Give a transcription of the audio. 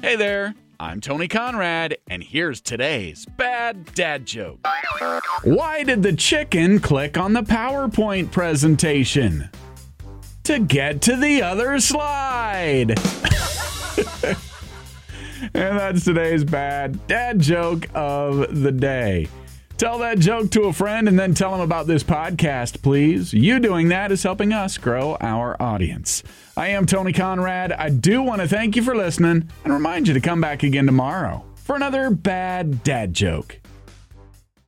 Hey there, I'm Tony Conrad, and here's today's bad dad joke. Why did the chicken click on the PowerPoint presentation? To get to the other slide. and that's today's bad dad joke of the day. Tell that joke to a friend and then tell them about this podcast, please. You doing that is helping us grow our audience. I am Tony Conrad. I do want to thank you for listening and remind you to come back again tomorrow for another bad dad joke.